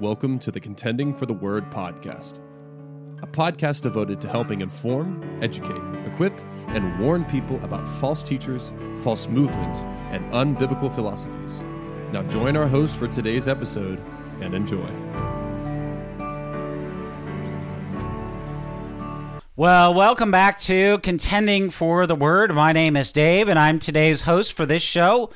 Welcome to the Contending for the Word podcast, a podcast devoted to helping inform, educate, equip, and warn people about false teachers, false movements, and unbiblical philosophies. Now, join our host for today's episode and enjoy. Well, welcome back to Contending for the Word. My name is Dave, and I'm today's host for this show.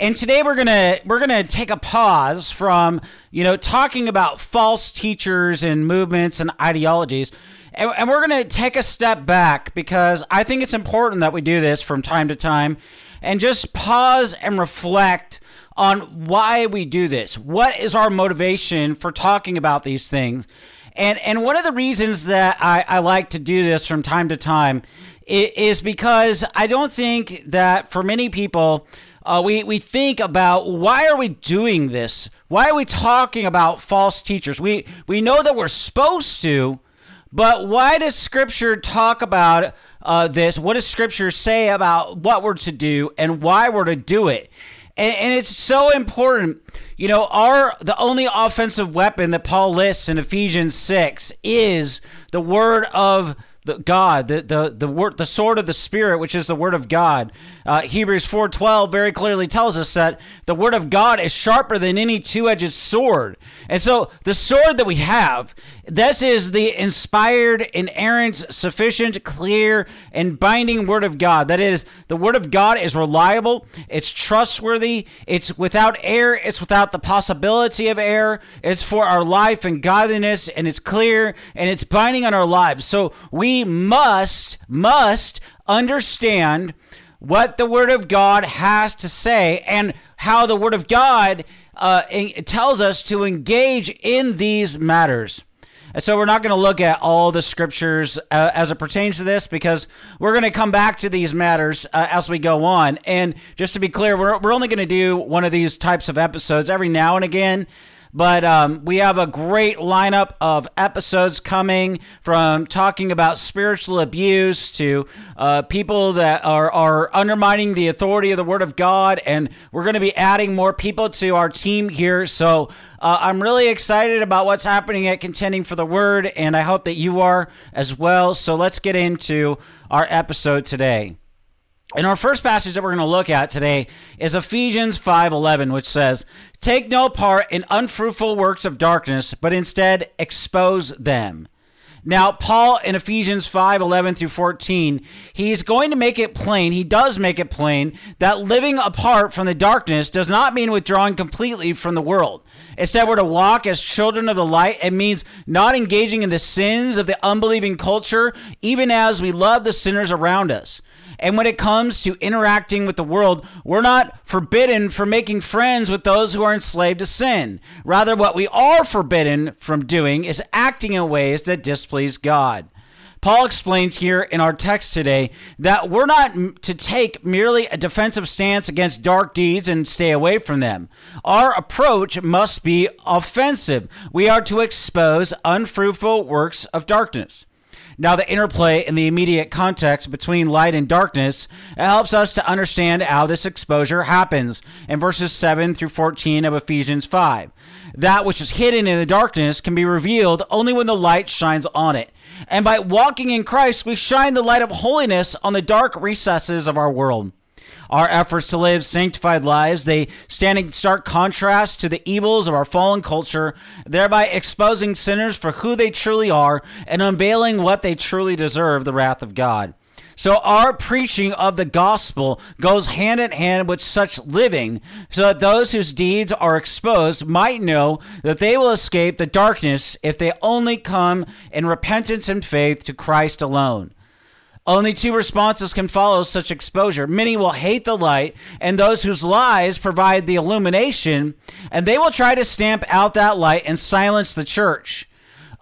And today we're gonna we're gonna take a pause from you know talking about false teachers and movements and ideologies, and, and we're gonna take a step back because I think it's important that we do this from time to time, and just pause and reflect on why we do this. What is our motivation for talking about these things? And and one of the reasons that I, I like to do this from time to time is because I don't think that for many people uh, we, we think about why are we doing this? Why are we talking about false teachers? We we know that we're supposed to, but why does Scripture talk about uh, this? What does Scripture say about what we're to do and why we're to do it? And, and it's so important. You know, our the only offensive weapon that Paul lists in Ephesians six is the word of the God, the the the word, the sword of the Spirit, which is the word of God. Uh, Hebrews four twelve very clearly tells us that the word of God is sharper than any two edged sword. And so the sword that we have, this is the inspired, inerrant, sufficient, clear, and binding word of God. That is, the word of God is reliable, it's trustworthy, it's without error, it's without the possibility of error, it's for our life and godliness, and it's clear and it's binding on our lives. So we must, must understand what the Word of God has to say and how the Word of God uh, tells us to engage in these matters. And so we're not going to look at all the scriptures uh, as it pertains to this because we're going to come back to these matters uh, as we go on. And just to be clear, we're, we're only going to do one of these types of episodes every now and again. But um, we have a great lineup of episodes coming from talking about spiritual abuse to uh, people that are, are undermining the authority of the Word of God. And we're going to be adding more people to our team here. So uh, I'm really excited about what's happening at Contending for the Word, and I hope that you are as well. So let's get into our episode today. And our first passage that we're going to look at today is Ephesians 5:11 which says, "Take no part in unfruitful works of darkness, but instead expose them." Now, Paul in Ephesians 5 11 through 14, he's going to make it plain, he does make it plain, that living apart from the darkness does not mean withdrawing completely from the world. Instead, we're to walk as children of the light. It means not engaging in the sins of the unbelieving culture, even as we love the sinners around us. And when it comes to interacting with the world, we're not forbidden from making friends with those who are enslaved to sin. Rather, what we are forbidden from doing is acting in ways that displease God. Paul explains here in our text today that we're not to take merely a defensive stance against dark deeds and stay away from them. Our approach must be offensive. We are to expose unfruitful works of darkness. Now, the interplay in the immediate context between light and darkness helps us to understand how this exposure happens in verses 7 through 14 of Ephesians 5. That which is hidden in the darkness can be revealed only when the light shines on it. And by walking in Christ, we shine the light of holiness on the dark recesses of our world. Our efforts to live sanctified lives, they stand in stark contrast to the evils of our fallen culture, thereby exposing sinners for who they truly are and unveiling what they truly deserve the wrath of God. So our preaching of the gospel goes hand in hand with such living, so that those whose deeds are exposed might know that they will escape the darkness if they only come in repentance and faith to Christ alone. Only two responses can follow such exposure. Many will hate the light, and those whose lies provide the illumination, and they will try to stamp out that light and silence the church.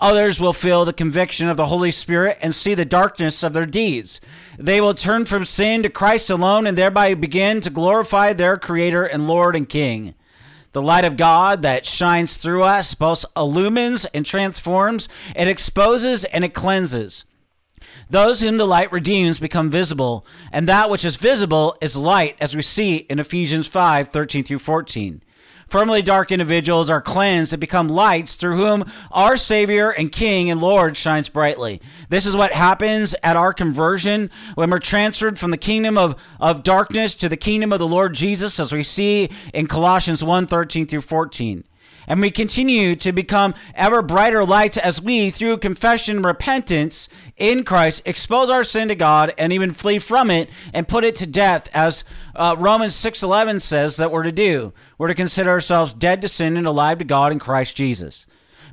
Others will feel the conviction of the Holy Spirit and see the darkness of their deeds. They will turn from sin to Christ alone and thereby begin to glorify their Creator and Lord and King. The light of God that shines through us both illumines and transforms, it exposes and it cleanses. Those whom the light redeems become visible, and that which is visible is light, as we see in Ephesians 5 13 through 14. Formerly dark individuals are cleansed and become lights through whom our Savior and King and Lord shines brightly. This is what happens at our conversion when we're transferred from the kingdom of, of darkness to the kingdom of the Lord Jesus, as we see in Colossians 1 13 through 14. And we continue to become ever brighter lights as we, through confession and repentance in Christ, expose our sin to God and even flee from it and put it to death, as uh, Romans 6.11 says that we're to do. We're to consider ourselves dead to sin and alive to God in Christ Jesus.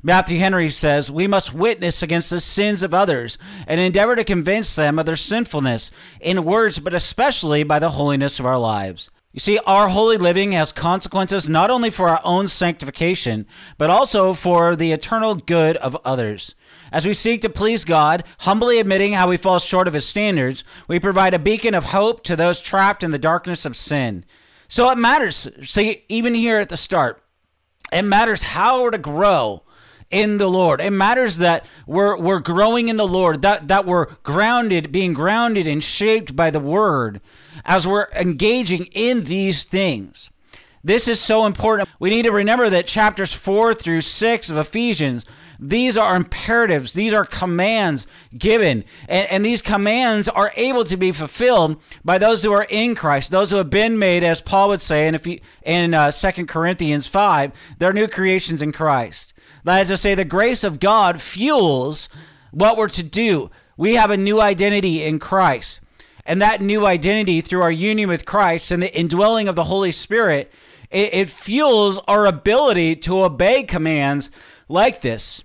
Matthew Henry says, We must witness against the sins of others and endeavor to convince them of their sinfulness in words, but especially by the holiness of our lives. You see, our holy living has consequences not only for our own sanctification, but also for the eternal good of others. As we seek to please God, humbly admitting how we fall short of His standards, we provide a beacon of hope to those trapped in the darkness of sin. So it matters. See, even here at the start, it matters how we're to grow in the Lord. It matters that we're we're growing in the Lord, that that we're grounded, being grounded and shaped by the word as we're engaging in these things. This is so important. We need to remember that chapters 4 through 6 of Ephesians, these are imperatives, these are commands given. And, and these commands are able to be fulfilled by those who are in Christ, those who have been made, as Paul would say in, if in uh, 2 Corinthians 5, they're new creations in Christ. That is to say, the grace of God fuels what we're to do. We have a new identity in Christ. And that new identity through our union with Christ and the indwelling of the Holy Spirit, it, it fuels our ability to obey commands like this.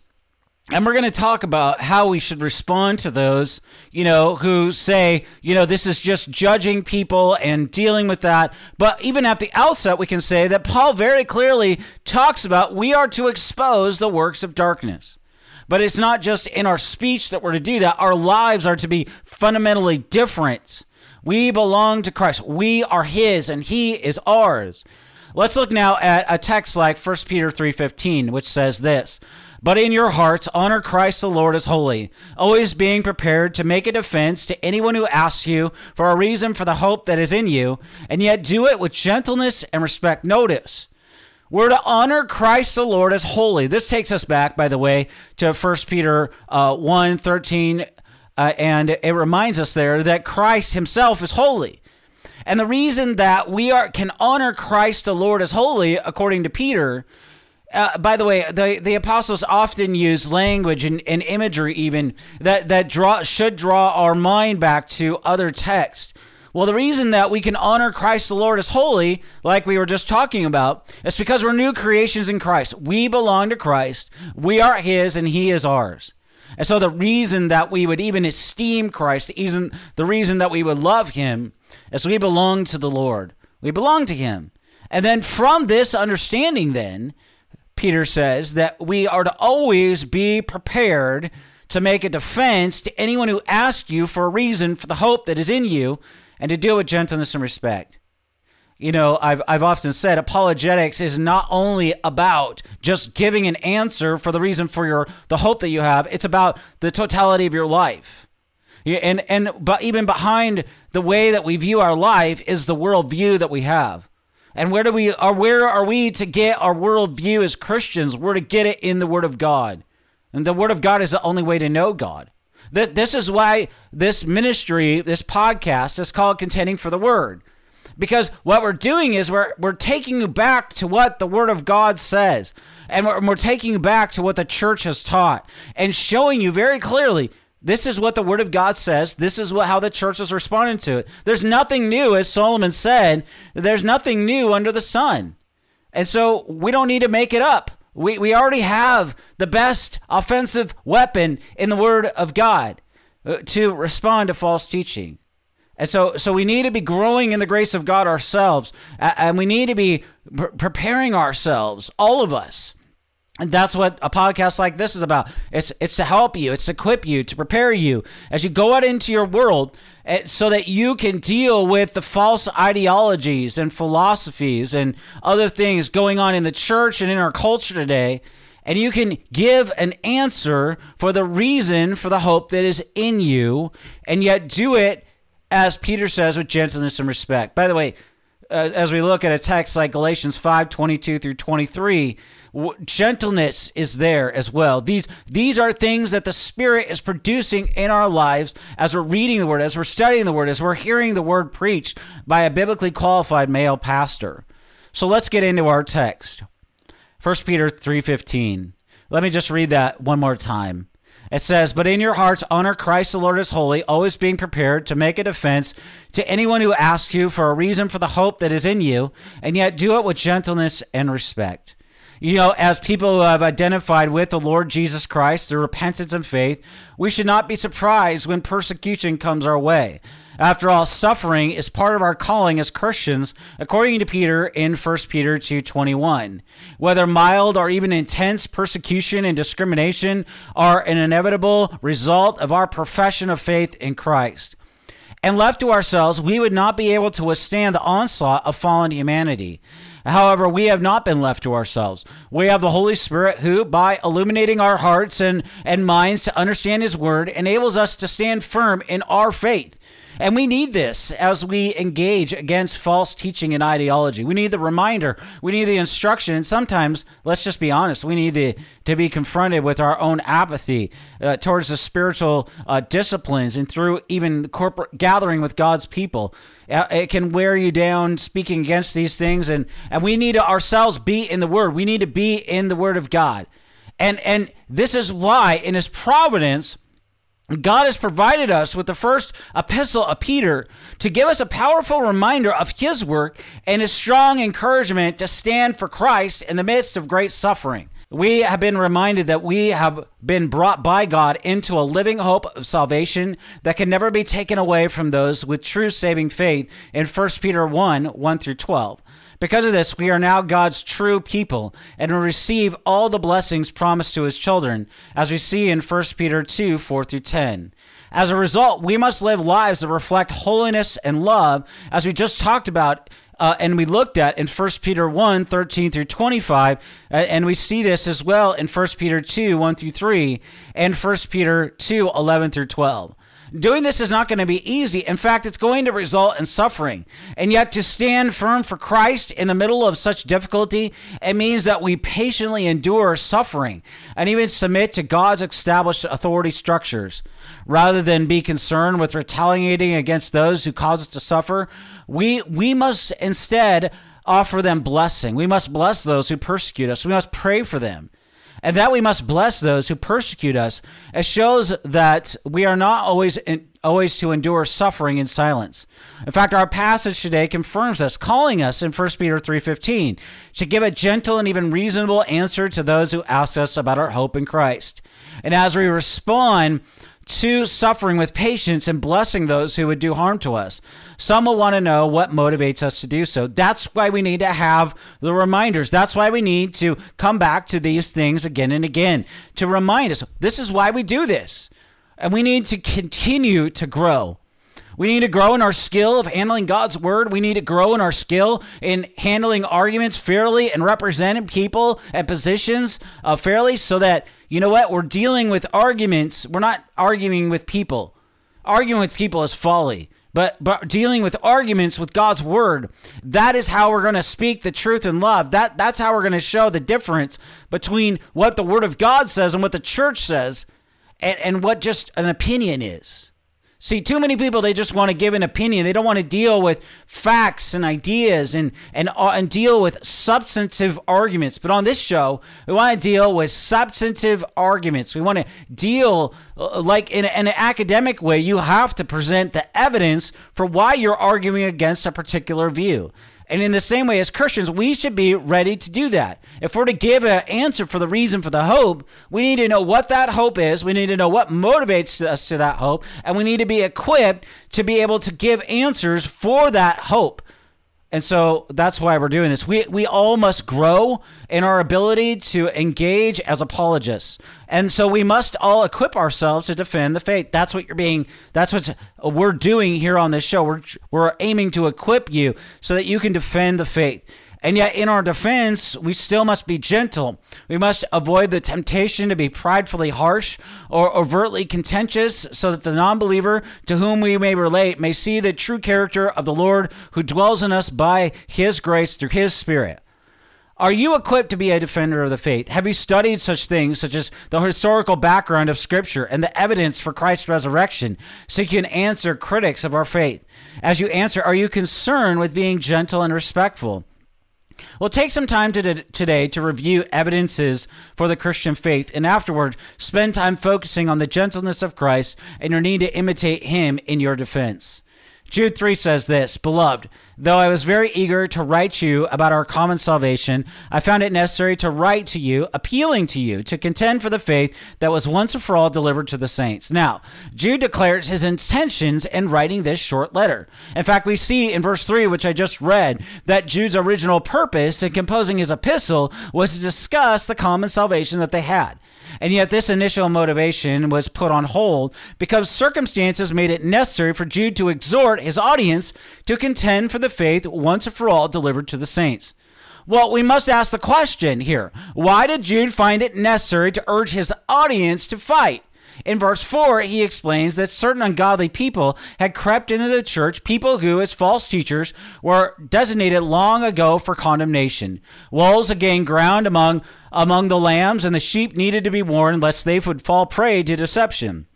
And we're going to talk about how we should respond to those, you know, who say, you know, this is just judging people and dealing with that. But even at the outset, we can say that Paul very clearly talks about we are to expose the works of darkness. But it's not just in our speech that we're to do that. Our lives are to be fundamentally different. We belong to Christ. We are his and he is ours. Let's look now at a text like 1 Peter 3:15 which says this: "But in your hearts honor Christ the Lord as holy, always being prepared to make a defense to anyone who asks you for a reason for the hope that is in you, and yet do it with gentleness and respect." Notice we're to honor Christ the Lord as holy. This takes us back, by the way, to 1 Peter uh, 1 13, uh, and it reminds us there that Christ himself is holy. And the reason that we are can honor Christ the Lord as holy, according to Peter, uh, by the way, the, the apostles often use language and, and imagery even that, that draw should draw our mind back to other texts. Well, the reason that we can honor Christ the Lord as holy, like we were just talking about, is because we're new creations in Christ. We belong to Christ. We are His and He is ours. And so the reason that we would even esteem Christ, even the reason that we would love Him, is we belong to the Lord. We belong to Him. And then from this understanding, then, Peter says that we are to always be prepared to make a defense to anyone who asks you for a reason for the hope that is in you and to deal with gentleness and respect. You know, I've, I've often said apologetics is not only about just giving an answer for the reason for your the hope that you have, it's about the totality of your life. And and but even behind the way that we view our life is the worldview that we have. And where do we are where are we to get our worldview as Christians? We're to get it in the Word of God. And the Word of God is the only way to know God. This is why this ministry, this podcast, is called Contending for the Word. Because what we're doing is we're, we're taking you back to what the Word of God says. And we're, we're taking you back to what the church has taught and showing you very clearly this is what the Word of God says. This is what, how the church is responding to it. There's nothing new, as Solomon said, there's nothing new under the sun. And so we don't need to make it up. We, we already have the best offensive weapon in the Word of God uh, to respond to false teaching. And so, so we need to be growing in the grace of God ourselves, and we need to be preparing ourselves, all of us, and that's what a podcast like this is about. It's it's to help you, it's to equip you, to prepare you as you go out into your world so that you can deal with the false ideologies and philosophies and other things going on in the church and in our culture today and you can give an answer for the reason for the hope that is in you, and yet do it, as Peter says, with gentleness and respect. By the way, uh, as we look at a text like Galatians 5 22 through 23, w- gentleness is there as well. These, these are things that the Spirit is producing in our lives as we're reading the Word, as we're studying the Word, as we're hearing the Word preached by a biblically qualified male pastor. So let's get into our text. 1 Peter 3:15. Let me just read that one more time. It says, But in your hearts honor Christ the Lord as holy, always being prepared to make a defense to anyone who asks you for a reason for the hope that is in you, and yet do it with gentleness and respect. You know, as people who have identified with the Lord Jesus Christ through repentance and faith, we should not be surprised when persecution comes our way. After all, suffering is part of our calling as Christians, according to Peter in 1 Peter 2:21. Whether mild or even intense persecution and discrimination are an inevitable result of our profession of faith in Christ. And left to ourselves, we would not be able to withstand the onslaught of fallen humanity. However, we have not been left to ourselves. We have the Holy Spirit who, by illuminating our hearts and, and minds to understand His Word, enables us to stand firm in our faith. And we need this as we engage against false teaching and ideology. We need the reminder, we need the instruction, and sometimes, let's just be honest, we need the, to be confronted with our own apathy uh, towards the spiritual uh, disciplines and through even corporate gathering with God's people. Uh, it can wear you down speaking against these things, and, and we need to ourselves be in the Word. We need to be in the Word of God. And, and this is why, in His providence, God has provided us with the first epistle of Peter to give us a powerful reminder of his work and his strong encouragement to stand for Christ in the midst of great suffering. We have been reminded that we have been brought by God into a living hope of salvation that can never be taken away from those with true saving faith in 1 Peter 1 1 through 12. Because of this, we are now God's true people and will receive all the blessings promised to his children, as we see in 1 Peter 2 4 through 10. As a result, we must live lives that reflect holiness and love, as we just talked about uh, and we looked at in 1 Peter 1 13 through 25. Uh, and we see this as well in 1 Peter 2 1 through 3 and 1 Peter 2 11 through 12. Doing this is not going to be easy. In fact, it's going to result in suffering. And yet, to stand firm for Christ in the middle of such difficulty, it means that we patiently endure suffering and even submit to God's established authority structures. Rather than be concerned with retaliating against those who cause us to suffer, we, we must instead offer them blessing. We must bless those who persecute us. We must pray for them and that we must bless those who persecute us. It shows that we are not always in, always to endure suffering in silence. In fact, our passage today confirms this, calling us in 1 Peter 3:15 to give a gentle and even reasonable answer to those who ask us about our hope in Christ. And as we respond to suffering with patience and blessing those who would do harm to us. Some will want to know what motivates us to do so. That's why we need to have the reminders. That's why we need to come back to these things again and again to remind us this is why we do this. And we need to continue to grow. We need to grow in our skill of handling God's word. We need to grow in our skill in handling arguments fairly and representing people and positions uh, fairly so that, you know what, we're dealing with arguments. We're not arguing with people. Arguing with people is folly. But, but dealing with arguments with God's word, that is how we're going to speak the truth in love. That, that's how we're going to show the difference between what the word of God says and what the church says and, and what just an opinion is. See, too many people they just want to give an opinion. They don't want to deal with facts and ideas and and uh, and deal with substantive arguments. But on this show, we want to deal with substantive arguments. We want to deal uh, like in, in an academic way. You have to present the evidence for why you're arguing against a particular view. And in the same way as Christians, we should be ready to do that. If we're to give an answer for the reason for the hope, we need to know what that hope is. We need to know what motivates us to that hope. And we need to be equipped to be able to give answers for that hope. And so that's why we're doing this. We, we all must grow in our ability to engage as apologists. And so we must all equip ourselves to defend the faith. That's what you're being, that's what we're doing here on this show. We're, we're aiming to equip you so that you can defend the faith. And yet, in our defense, we still must be gentle. We must avoid the temptation to be pridefully harsh or overtly contentious, so that the non believer to whom we may relate may see the true character of the Lord who dwells in us by his grace through his Spirit. Are you equipped to be a defender of the faith? Have you studied such things such as the historical background of Scripture and the evidence for Christ's resurrection so you can answer critics of our faith? As you answer, are you concerned with being gentle and respectful? We'll take some time to, today to review evidences for the Christian faith and afterward spend time focusing on the gentleness of Christ and your need to imitate him in your defense. Jude 3 says this Beloved, though I was very eager to write you about our common salvation, I found it necessary to write to you, appealing to you to contend for the faith that was once and for all delivered to the saints. Now, Jude declares his intentions in writing this short letter. In fact, we see in verse 3, which I just read, that Jude's original purpose in composing his epistle was to discuss the common salvation that they had. And yet, this initial motivation was put on hold because circumstances made it necessary for Jude to exhort his audience to contend for the faith once and for all delivered to the saints. Well, we must ask the question here why did Jude find it necessary to urge his audience to fight? In verse 4, he explains that certain ungodly people had crept into the church, people who, as false teachers, were designated long ago for condemnation. Wolves had gained ground among, among the lambs, and the sheep needed to be warned lest they would fall prey to deception.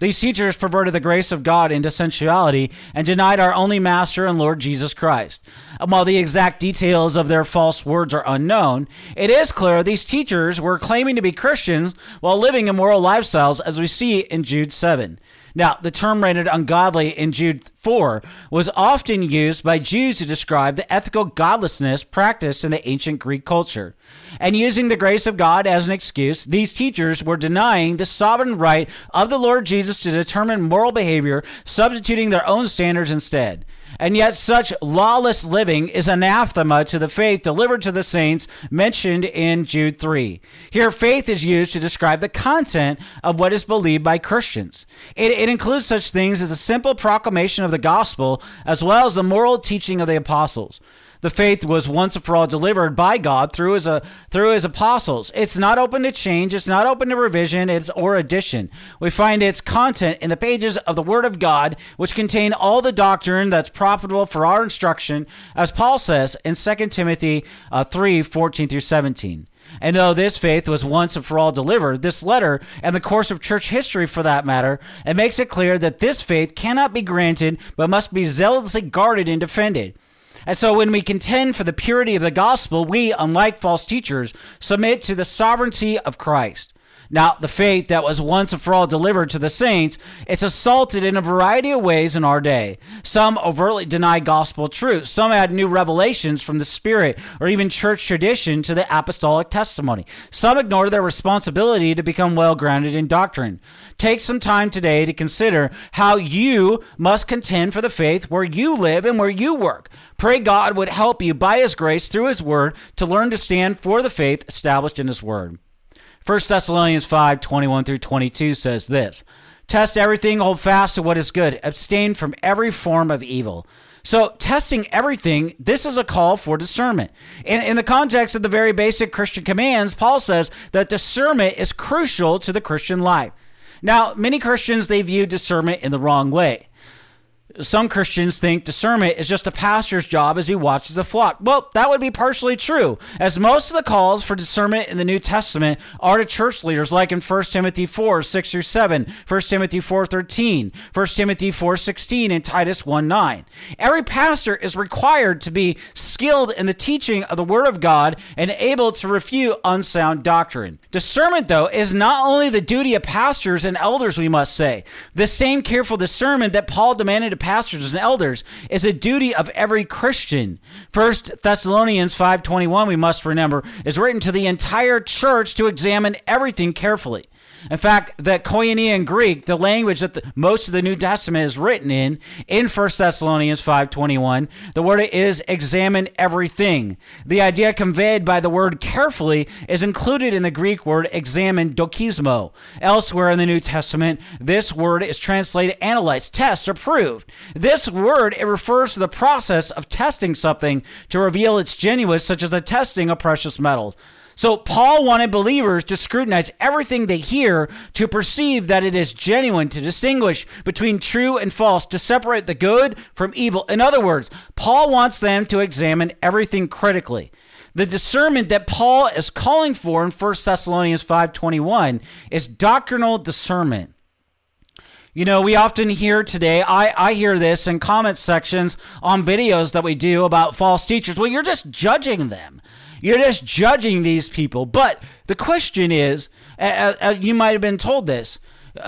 These teachers perverted the grace of God into sensuality and denied our only Master and Lord Jesus Christ. And while the exact details of their false words are unknown, it is clear these teachers were claiming to be Christians while living immoral lifestyles, as we see in Jude 7. Now, the term rendered ungodly in Jude 4 was often used by Jews to describe the ethical godlessness practiced in the ancient Greek culture. And using the grace of God as an excuse, these teachers were denying the sovereign right of the Lord Jesus to determine moral behavior, substituting their own standards instead. And yet, such lawless living is anathema to the faith delivered to the saints mentioned in Jude 3. Here, faith is used to describe the content of what is believed by Christians. It, it includes such things as a simple proclamation of the gospel, as well as the moral teaching of the apostles the faith was once and for all delivered by God through his uh, through his apostles. It's not open to change. It's not open to revision. It's or addition. We find its content in the pages of the Word of God, which contain all the doctrine that's profitable for our instruction, as Paul says in 2 Timothy uh, 3 14 through 17. And though this faith was once and for all delivered, this letter, and the course of church history for that matter, it makes it clear that this faith cannot be granted but must be zealously guarded and defended. And so when we contend for the purity of the gospel, we, unlike false teachers, submit to the sovereignty of Christ. Now, the faith that was once and for all delivered to the saints, it's assaulted in a variety of ways in our day. Some overtly deny gospel truth. Some add new revelations from the Spirit or even church tradition to the apostolic testimony. Some ignore their responsibility to become well grounded in doctrine. Take some time today to consider how you must contend for the faith where you live and where you work. Pray God would help you by His grace through His Word to learn to stand for the faith established in His Word. 1 Thessalonians 5 21 through 22 says this Test everything, hold fast to what is good, abstain from every form of evil. So, testing everything, this is a call for discernment. In, in, the context of the very basic Christian commands, Paul says that discernment is crucial to the Christian life. Now, many Christians, they view discernment in the wrong way some Christians think discernment is just a pastor's job as he watches the flock. Well, that would be partially true, as most of the calls for discernment in the New Testament are to church leaders, like in 1 Timothy 4 6 through 7, 1 Timothy 4 13, 1 Timothy 4 16, and Titus 1 9. Every pastor is required to be skilled in the teaching of the Word of God and able to refute unsound doctrine. Discernment, though, is not only the duty of pastors and elders, we must say. The same careful discernment that Paul demanded to pastors and elders is a duty of every Christian. First Thessalonians 5:21 we must remember is written to the entire church to examine everything carefully. In fact, the Koinonia Greek, the language that the, most of the New Testament is written in, in 1 Thessalonians 5.21, the word is examine everything. The idea conveyed by the word carefully is included in the Greek word examine dokimazo. Elsewhere in the New Testament, this word is translated analyze, test, or prove. This word, it refers to the process of testing something to reveal its genuineness, such as the testing of precious metals. So Paul wanted believers to scrutinize everything they hear to perceive that it is genuine, to distinguish between true and false, to separate the good from evil. In other words, Paul wants them to examine everything critically. The discernment that Paul is calling for in 1 Thessalonians 5:21 is doctrinal discernment. You know, we often hear today, I, I hear this in comment sections on videos that we do about false teachers. Well, you're just judging them. You're just judging these people. But the question is, uh, uh, you might have been told this.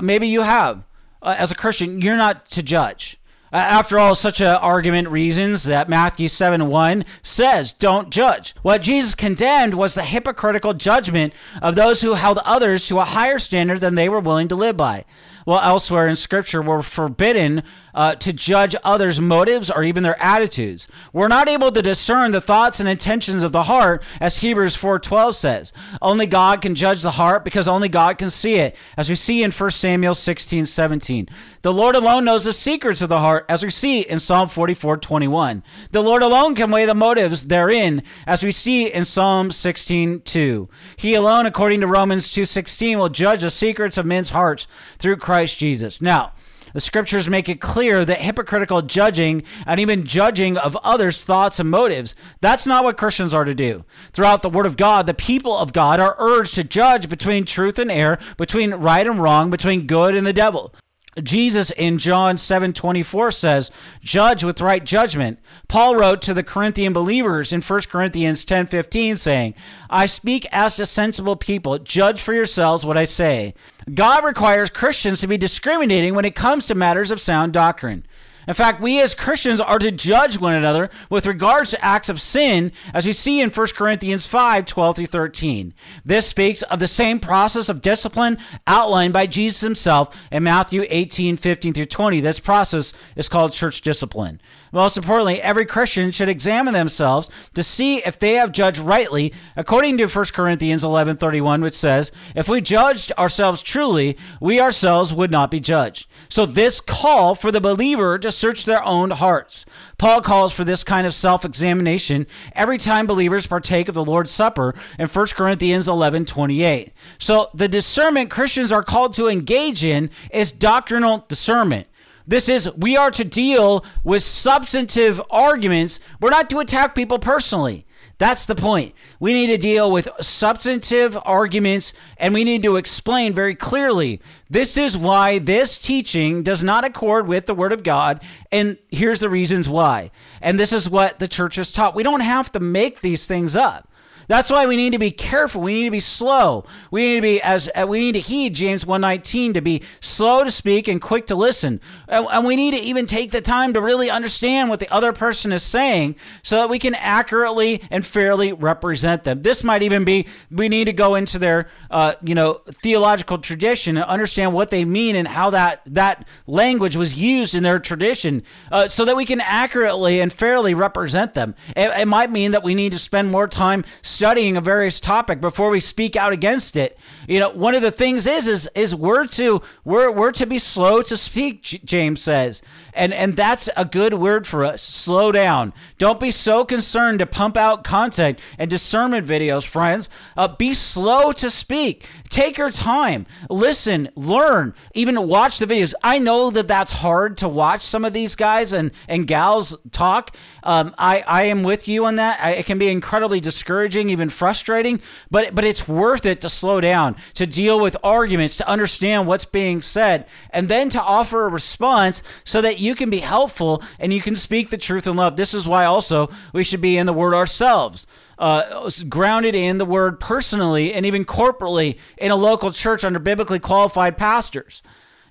Maybe you have. Uh, as a Christian, you're not to judge. Uh, after all, such an argument reasons that Matthew 7 1 says, Don't judge. What Jesus condemned was the hypocritical judgment of those who held others to a higher standard than they were willing to live by well, elsewhere in Scripture, we're forbidden uh, to judge others' motives or even their attitudes. We're not able to discern the thoughts and intentions of the heart, as Hebrews 4:12 says. Only God can judge the heart because only God can see it, as we see in 1 Samuel 16:17. The Lord alone knows the secrets of the heart, as we see in Psalm 44:21. The Lord alone can weigh the motives therein, as we see in Psalm 16:2. He alone, according to Romans 2:16, will judge the secrets of men's hearts through Christ Christ Jesus. Now, the scriptures make it clear that hypocritical judging and even judging of others' thoughts and motives, that's not what Christians are to do. Throughout the Word of God, the people of God are urged to judge between truth and error, between right and wrong, between good and the devil. Jesus in John 7:24 says, "Judge with right judgment." Paul wrote to the Corinthian believers in 1 Corinthians 10:15 saying, "I speak as to sensible people, judge for yourselves what I say." God requires Christians to be discriminating when it comes to matters of sound doctrine. In fact, we as Christians are to judge one another with regards to acts of sin, as we see in 1 Corinthians 5 12 through 13. This speaks of the same process of discipline outlined by Jesus himself in Matthew 18 15 through 20. This process is called church discipline. Most importantly, every Christian should examine themselves to see if they have judged rightly, according to 1 Corinthians 11 31, which says, If we judged ourselves truly, we ourselves would not be judged. So, this call for the believer to search their own hearts. Paul calls for this kind of self examination every time believers partake of the Lord's Supper in 1 Corinthians 11 28. So the discernment Christians are called to engage in is doctrinal discernment. This is, we are to deal with substantive arguments. We're not to attack people personally. That's the point. We need to deal with substantive arguments and we need to explain very clearly this is why this teaching does not accord with the Word of God. And here's the reasons why. And this is what the church has taught. We don't have to make these things up. That's why we need to be careful. We need to be slow. We need to be as uh, we need to heed James 119 to be slow to speak and quick to listen. And we need to even take the time to really understand what the other person is saying so that we can accurately and fairly represent them. This might even be we need to go into their uh, you know theological tradition and understand what they mean and how that that language was used in their tradition uh, so that we can accurately and fairly represent them. It, it might mean that we need to spend more time studying a various topic before we speak out against it. You know, one of the things is is is we're to we're we're to be slow to speak. James says, and and that's a good word for us. Slow down. Don't be so concerned to pump out content and discernment videos, friends. Uh, be slow to speak. Take your time. Listen, learn, even watch the videos. I know that that's hard to watch some of these guys and and gals talk. Um, I I am with you on that. I, it can be incredibly discouraging even frustrating, but but it's worth it to slow down, to deal with arguments, to understand what's being said, and then to offer a response so that you can be helpful and you can speak the truth in love. This is why also we should be in the word ourselves. Uh, grounded in the word personally and even corporately in a local church under biblically qualified pastors.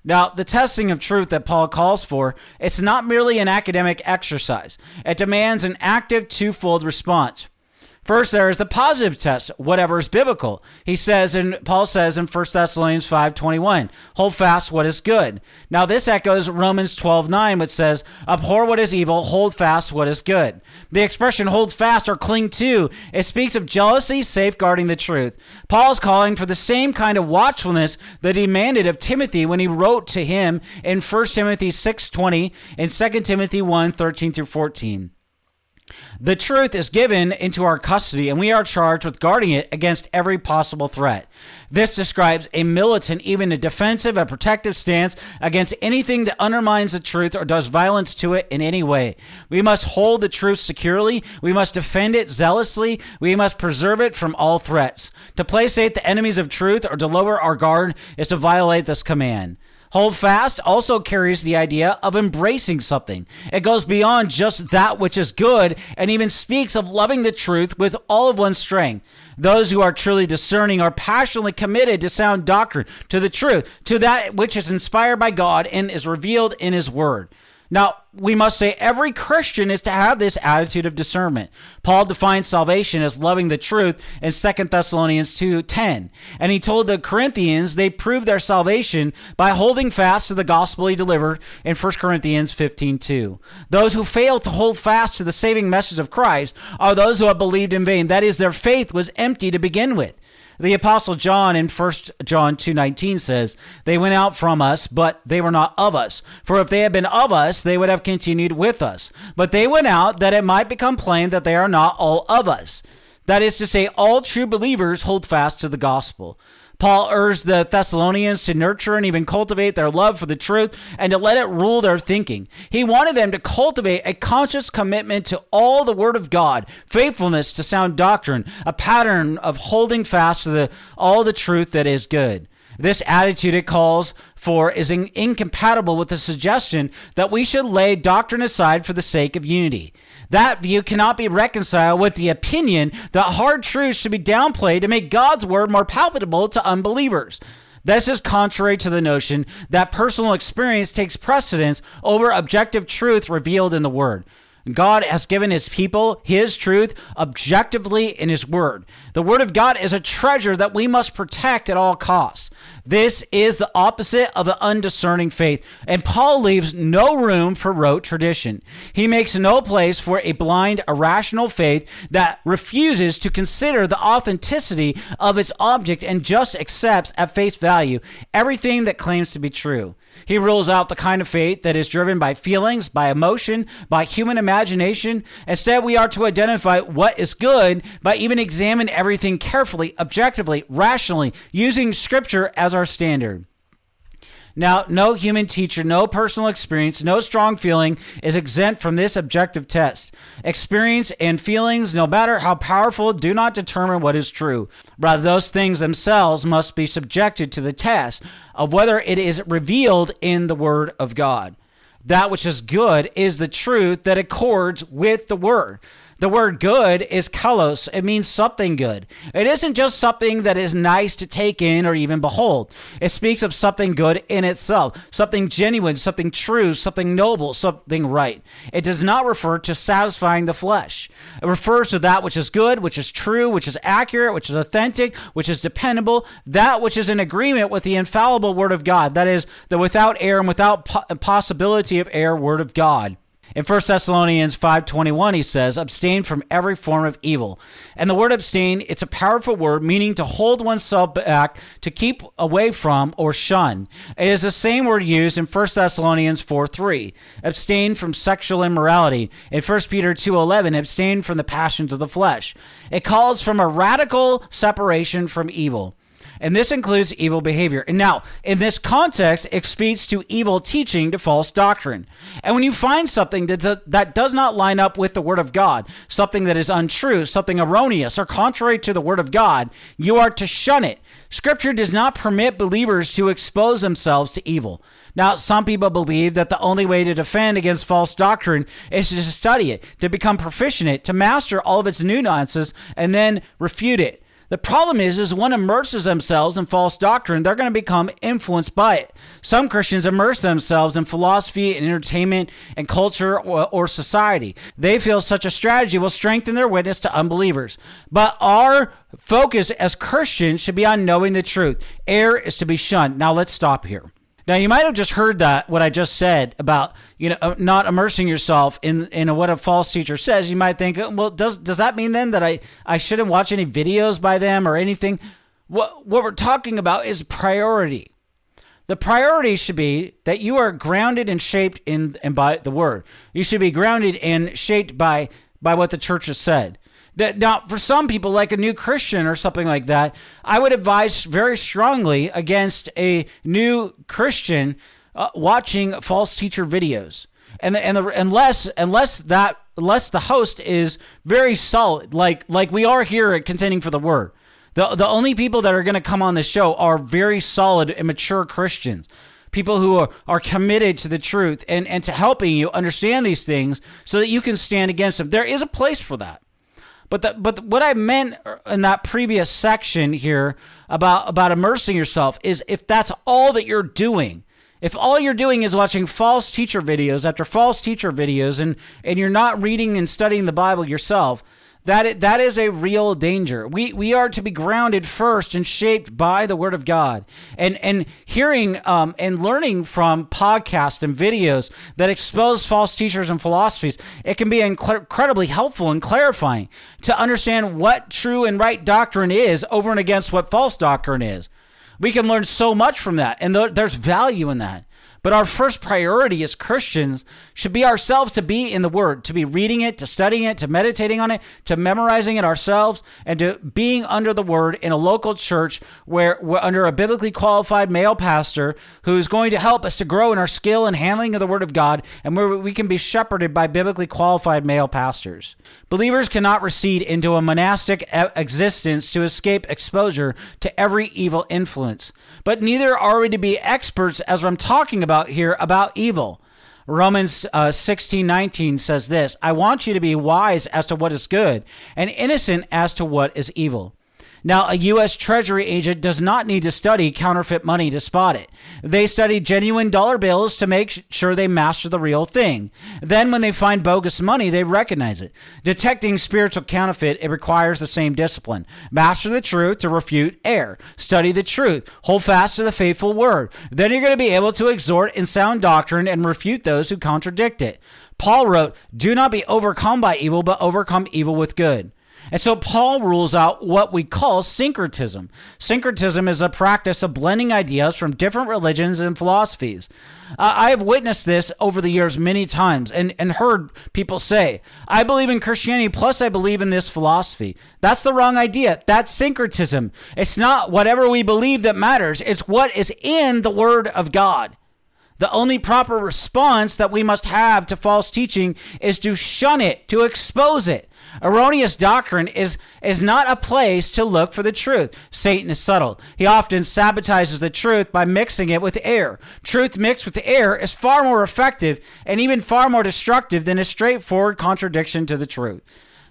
Now, the testing of truth that Paul calls for, it's not merely an academic exercise. It demands an active twofold response. First, there is the positive test, whatever is biblical. He says, and Paul says in 1 Thessalonians 5.21, hold fast what is good. Now, this echoes Romans 12.9, which says, abhor what is evil, hold fast what is good. The expression hold fast or cling to, it speaks of jealousy safeguarding the truth. Paul is calling for the same kind of watchfulness that he demanded of Timothy when he wrote to him in 1 Timothy 6.20 and 2 Timothy 1.13 through 14. The truth is given into our custody, and we are charged with guarding it against every possible threat. This describes a militant, even a defensive, a protective stance against anything that undermines the truth or does violence to it in any way. We must hold the truth securely. We must defend it zealously. We must preserve it from all threats. To placate the enemies of truth or to lower our guard is to violate this command. Hold fast also carries the idea of embracing something. It goes beyond just that which is good and even speaks of loving the truth with all of one's strength. Those who are truly discerning are passionately committed to sound doctrine, to the truth, to that which is inspired by God and is revealed in His Word. Now, we must say every Christian is to have this attitude of discernment. Paul defines salvation as loving the truth in 2 Thessalonians 2:10. And he told the Corinthians they proved their salvation by holding fast to the gospel he delivered in 1 Corinthians 15:2. Those who fail to hold fast to the saving message of Christ are those who have believed in vain. That is their faith was empty to begin with. The apostle John in 1 John 2:19 says, "They went out from us, but they were not of us. For if they had been of us, they would have continued with us. But they went out that it might become plain that they are not all of us." That is to say, all true believers hold fast to the gospel. Paul urged the Thessalonians to nurture and even cultivate their love for the truth and to let it rule their thinking. He wanted them to cultivate a conscious commitment to all the Word of God, faithfulness to sound doctrine, a pattern of holding fast to the, all the truth that is good. This attitude it calls for is in, incompatible with the suggestion that we should lay doctrine aside for the sake of unity. That view cannot be reconciled with the opinion that hard truths should be downplayed to make God's word more palpable to unbelievers. This is contrary to the notion that personal experience takes precedence over objective truth revealed in the Word. God has given his people his truth objectively in his word. The word of God is a treasure that we must protect at all costs. This is the opposite of an undiscerning faith, and Paul leaves no room for rote tradition. He makes no place for a blind, irrational faith that refuses to consider the authenticity of its object and just accepts at face value everything that claims to be true. He rules out the kind of faith that is driven by feelings, by emotion, by human imagination. Instead, we are to identify what is good by even examine everything carefully, objectively, rationally, using scripture as our standard. Now, no human teacher, no personal experience, no strong feeling is exempt from this objective test. Experience and feelings, no matter how powerful, do not determine what is true. Rather, those things themselves must be subjected to the test of whether it is revealed in the Word of God. That which is good is the truth that accords with the Word. The word good is kalos. It means something good. It isn't just something that is nice to take in or even behold. It speaks of something good in itself, something genuine, something true, something noble, something right. It does not refer to satisfying the flesh. It refers to that which is good, which is true, which is accurate, which is authentic, which is dependable, that which is in agreement with the infallible word of God. That is the without error and without possibility of error word of God. In 1 Thessalonians 5:21 he says, "Abstain from every form of evil." And the word abstain, it's a powerful word meaning to hold oneself back, to keep away from or shun. It is the same word used in 1 Thessalonians 4:3. Abstain from sexual immorality. In 1 Peter 2:11, abstain from the passions of the flesh. It calls from a radical separation from evil and this includes evil behavior. And now, in this context, it speaks to evil teaching to false doctrine. And when you find something that, that does not line up with the Word of God, something that is untrue, something erroneous, or contrary to the Word of God, you are to shun it. Scripture does not permit believers to expose themselves to evil. Now, some people believe that the only way to defend against false doctrine is to study it, to become proficient in it, to master all of its nuances, and then refute it. The problem is, is one immerses themselves in false doctrine, they're going to become influenced by it. Some Christians immerse themselves in philosophy and entertainment and culture or, or society. They feel such a strategy will strengthen their witness to unbelievers. But our focus as Christians should be on knowing the truth. Error is to be shunned. Now let's stop here. Now you might have just heard that what I just said about you know not immersing yourself in in what a false teacher says. You might think, oh, well, does does that mean then that I I shouldn't watch any videos by them or anything? What what we're talking about is priority. The priority should be that you are grounded and shaped in and by the word. You should be grounded and shaped by by what the church has said. Now, for some people, like a new Christian or something like that, I would advise very strongly against a new Christian uh, watching false teacher videos. And the, and the, unless unless that unless the host is very solid, like like we are here at contending for the word. The the only people that are going to come on the show are very solid and mature Christians people who are, are committed to the truth and, and to helping you understand these things so that you can stand against them. There is a place for that. But the, but what I meant in that previous section here about about immersing yourself is if that's all that you're doing, if all you're doing is watching false teacher videos after false teacher videos and and you're not reading and studying the Bible yourself, that that is a real danger. We we are to be grounded first and shaped by the Word of God, and and hearing um, and learning from podcasts and videos that expose false teachers and philosophies. It can be incredibly helpful and clarifying to understand what true and right doctrine is over and against what false doctrine is. We can learn so much from that, and there's value in that. But our first priority as Christians should be ourselves to be in the Word, to be reading it, to studying it, to meditating on it, to memorizing it ourselves, and to being under the Word in a local church where we're under a biblically qualified male pastor who is going to help us to grow in our skill and handling of the Word of God, and where we can be shepherded by biblically qualified male pastors. Believers cannot recede into a monastic existence to escape exposure to every evil influence. But neither are we to be experts, as I'm talking about about here about evil. Romans uh, 16 19 says this I want you to be wise as to what is good and innocent as to what is evil. Now, a U.S. Treasury agent does not need to study counterfeit money to spot it. They study genuine dollar bills to make sure they master the real thing. Then, when they find bogus money, they recognize it. Detecting spiritual counterfeit, it requires the same discipline. Master the truth to refute error. Study the truth. Hold fast to the faithful word. Then you're going to be able to exhort in sound doctrine and refute those who contradict it. Paul wrote, Do not be overcome by evil, but overcome evil with good. And so Paul rules out what we call syncretism. Syncretism is a practice of blending ideas from different religions and philosophies. Uh, I have witnessed this over the years many times and, and heard people say, I believe in Christianity, plus I believe in this philosophy. That's the wrong idea. That's syncretism. It's not whatever we believe that matters, it's what is in the Word of God. The only proper response that we must have to false teaching is to shun it, to expose it. Erroneous doctrine is, is not a place to look for the truth. Satan is subtle. He often sabotages the truth by mixing it with error. Truth mixed with error is far more effective and even far more destructive than a straightforward contradiction to the truth.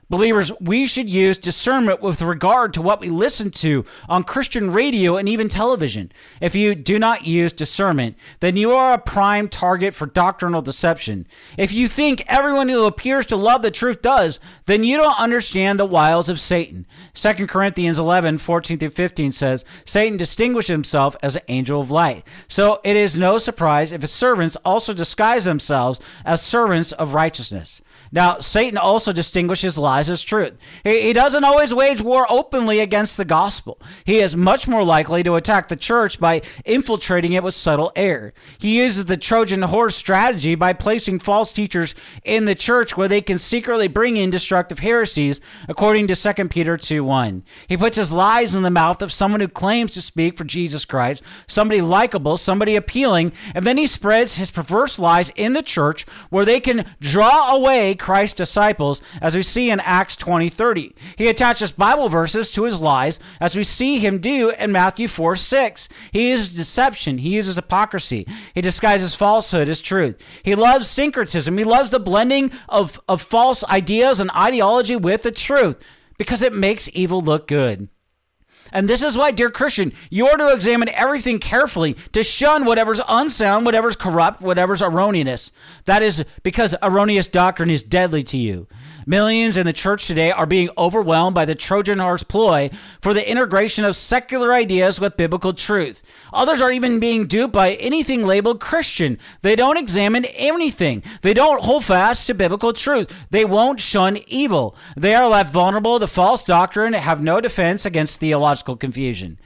Believers, we should use discernment with regard to what we listen to on Christian radio and even television. If you do not use discernment, then you are a prime target for doctrinal deception. If you think everyone who appears to love the truth does, then you don't understand the wiles of Satan. 2 Corinthians 11, 14 through 15 says, Satan distinguished himself as an angel of light. So it is no surprise if his servants also disguise themselves as servants of righteousness. Now, Satan also distinguishes lies as truth. He, he doesn't always wage war openly against the gospel. He is much more likely to attack the church by infiltrating it with subtle error. He uses the Trojan horse strategy by placing false teachers in the church where they can secretly bring in destructive heresies, according to 2 Peter 2 1. He puts his lies in the mouth of someone who claims to speak for Jesus Christ, somebody likable, somebody appealing, and then he spreads his perverse lies in the church where they can draw away Christ's disciples, as we see in Acts 20 30. He attaches Bible verses to his lies, as we see him do in Matthew 4 6. He uses deception, he uses hypocrisy, he disguises falsehood as truth. He loves syncretism, he loves the blending of, of false ideas and ideology with the truth because it makes evil look good. And this is why, dear Christian, you are to examine everything carefully to shun whatever's unsound, whatever's corrupt, whatever's erroneous. That is because erroneous doctrine is deadly to you. Millions in the church today are being overwhelmed by the Trojan horse ploy for the integration of secular ideas with biblical truth. Others are even being duped by anything labeled Christian. They don't examine anything. They don't hold fast to biblical truth. They won't shun evil. They are left vulnerable to false doctrine and have no defense against theological confusion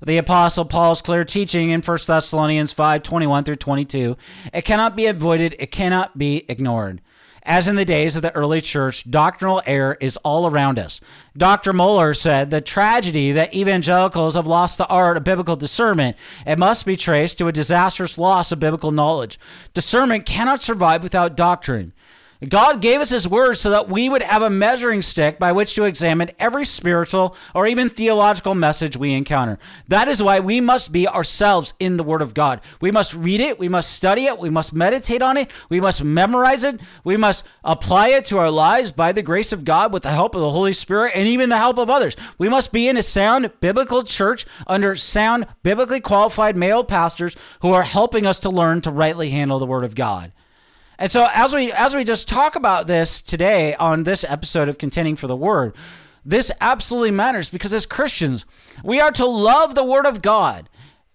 the apostle paul's clear teaching in 1 thessalonians 5 21 through 22 it cannot be avoided it cannot be ignored as in the days of the early church, doctrinal error is all around us. Dr. Mohler said the tragedy that evangelicals have lost the art of biblical discernment, it must be traced to a disastrous loss of biblical knowledge. Discernment cannot survive without doctrine. God gave us His Word so that we would have a measuring stick by which to examine every spiritual or even theological message we encounter. That is why we must be ourselves in the Word of God. We must read it, we must study it, we must meditate on it, we must memorize it, we must apply it to our lives by the grace of God with the help of the Holy Spirit and even the help of others. We must be in a sound biblical church under sound, biblically qualified male pastors who are helping us to learn to rightly handle the Word of God. And so as we as we just talk about this today on this episode of Contending for the Word, this absolutely matters because as Christians, we are to love the Word of God.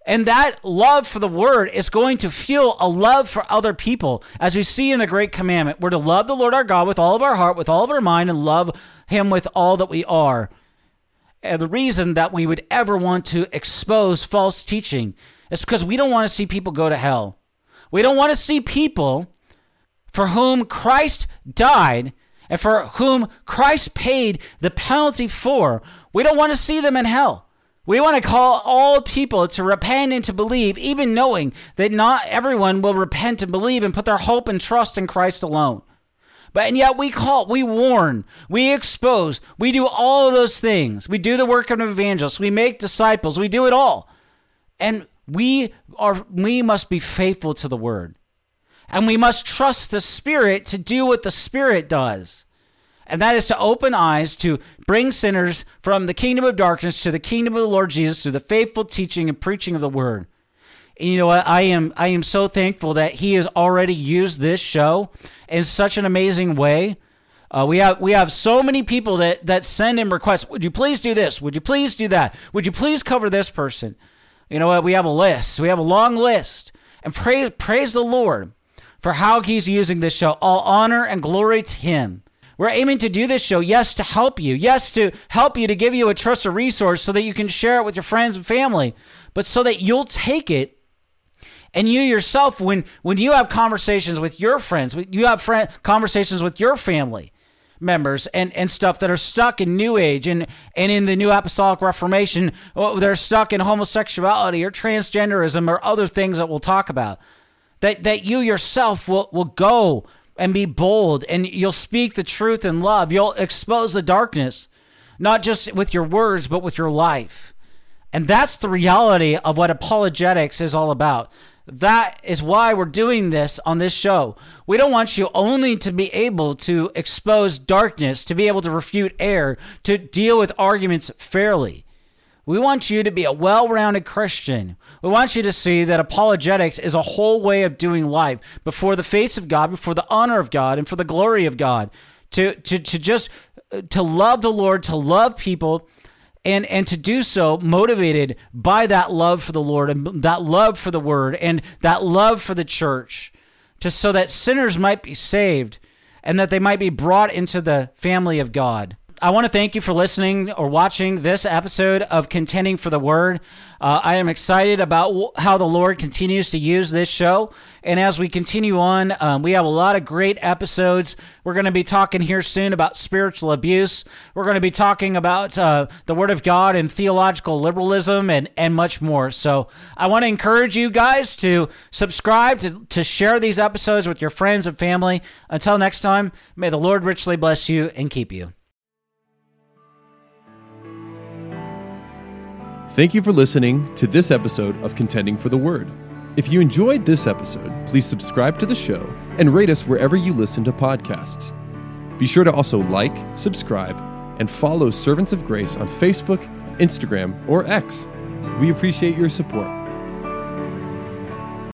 And that love for the word is going to fuel a love for other people. As we see in the great commandment, we're to love the Lord our God with all of our heart, with all of our mind, and love him with all that we are. And the reason that we would ever want to expose false teaching is because we don't want to see people go to hell. We don't want to see people for whom Christ died and for whom Christ paid the penalty for, we don't want to see them in hell. We want to call all people to repent and to believe, even knowing that not everyone will repent and believe and put their hope and trust in Christ alone. But and yet we call, we warn, we expose, we do all of those things. We do the work of evangelists, we make disciples, we do it all. And we are we must be faithful to the word. And we must trust the Spirit to do what the Spirit does. And that is to open eyes to bring sinners from the kingdom of darkness to the kingdom of the Lord Jesus through the faithful teaching and preaching of the word. And you know what? I am I am so thankful that he has already used this show in such an amazing way. Uh, we have we have so many people that that send him requests. Would you please do this? Would you please do that? Would you please cover this person? You know what? We have a list. We have a long list. And praise praise the Lord for how he's using this show. All honor and glory to him. We're aiming to do this show, yes, to help you, yes, to help you, to give you a trusted resource so that you can share it with your friends and family, but so that you'll take it and you yourself, when when you have conversations with your friends, you have friend, conversations with your family members and, and stuff that are stuck in New Age and, and in the New Apostolic Reformation, oh, they're stuck in homosexuality or transgenderism or other things that we'll talk about that, that you yourself will, will go and be bold and you'll speak the truth in love. You'll expose the darkness, not just with your words, but with your life. And that's the reality of what apologetics is all about. That is why we're doing this on this show. We don't want you only to be able to expose darkness, to be able to refute error, to deal with arguments fairly. We want you to be a well rounded Christian. We want you to see that apologetics is a whole way of doing life before the face of God, before the honor of God, and for the glory of God. To, to, to just uh, to love the Lord, to love people, and, and to do so motivated by that love for the Lord and that love for the word and that love for the church, just so that sinners might be saved and that they might be brought into the family of God. I want to thank you for listening or watching this episode of Contending for the Word. Uh, I am excited about w- how the Lord continues to use this show. And as we continue on, um, we have a lot of great episodes. We're going to be talking here soon about spiritual abuse. We're going to be talking about uh, the Word of God and theological liberalism and, and much more. So I want to encourage you guys to subscribe, to, to share these episodes with your friends and family. Until next time, may the Lord richly bless you and keep you. Thank you for listening to this episode of Contending for the Word. If you enjoyed this episode, please subscribe to the show and rate us wherever you listen to podcasts. Be sure to also like, subscribe, and follow Servants of Grace on Facebook, Instagram, or X. We appreciate your support.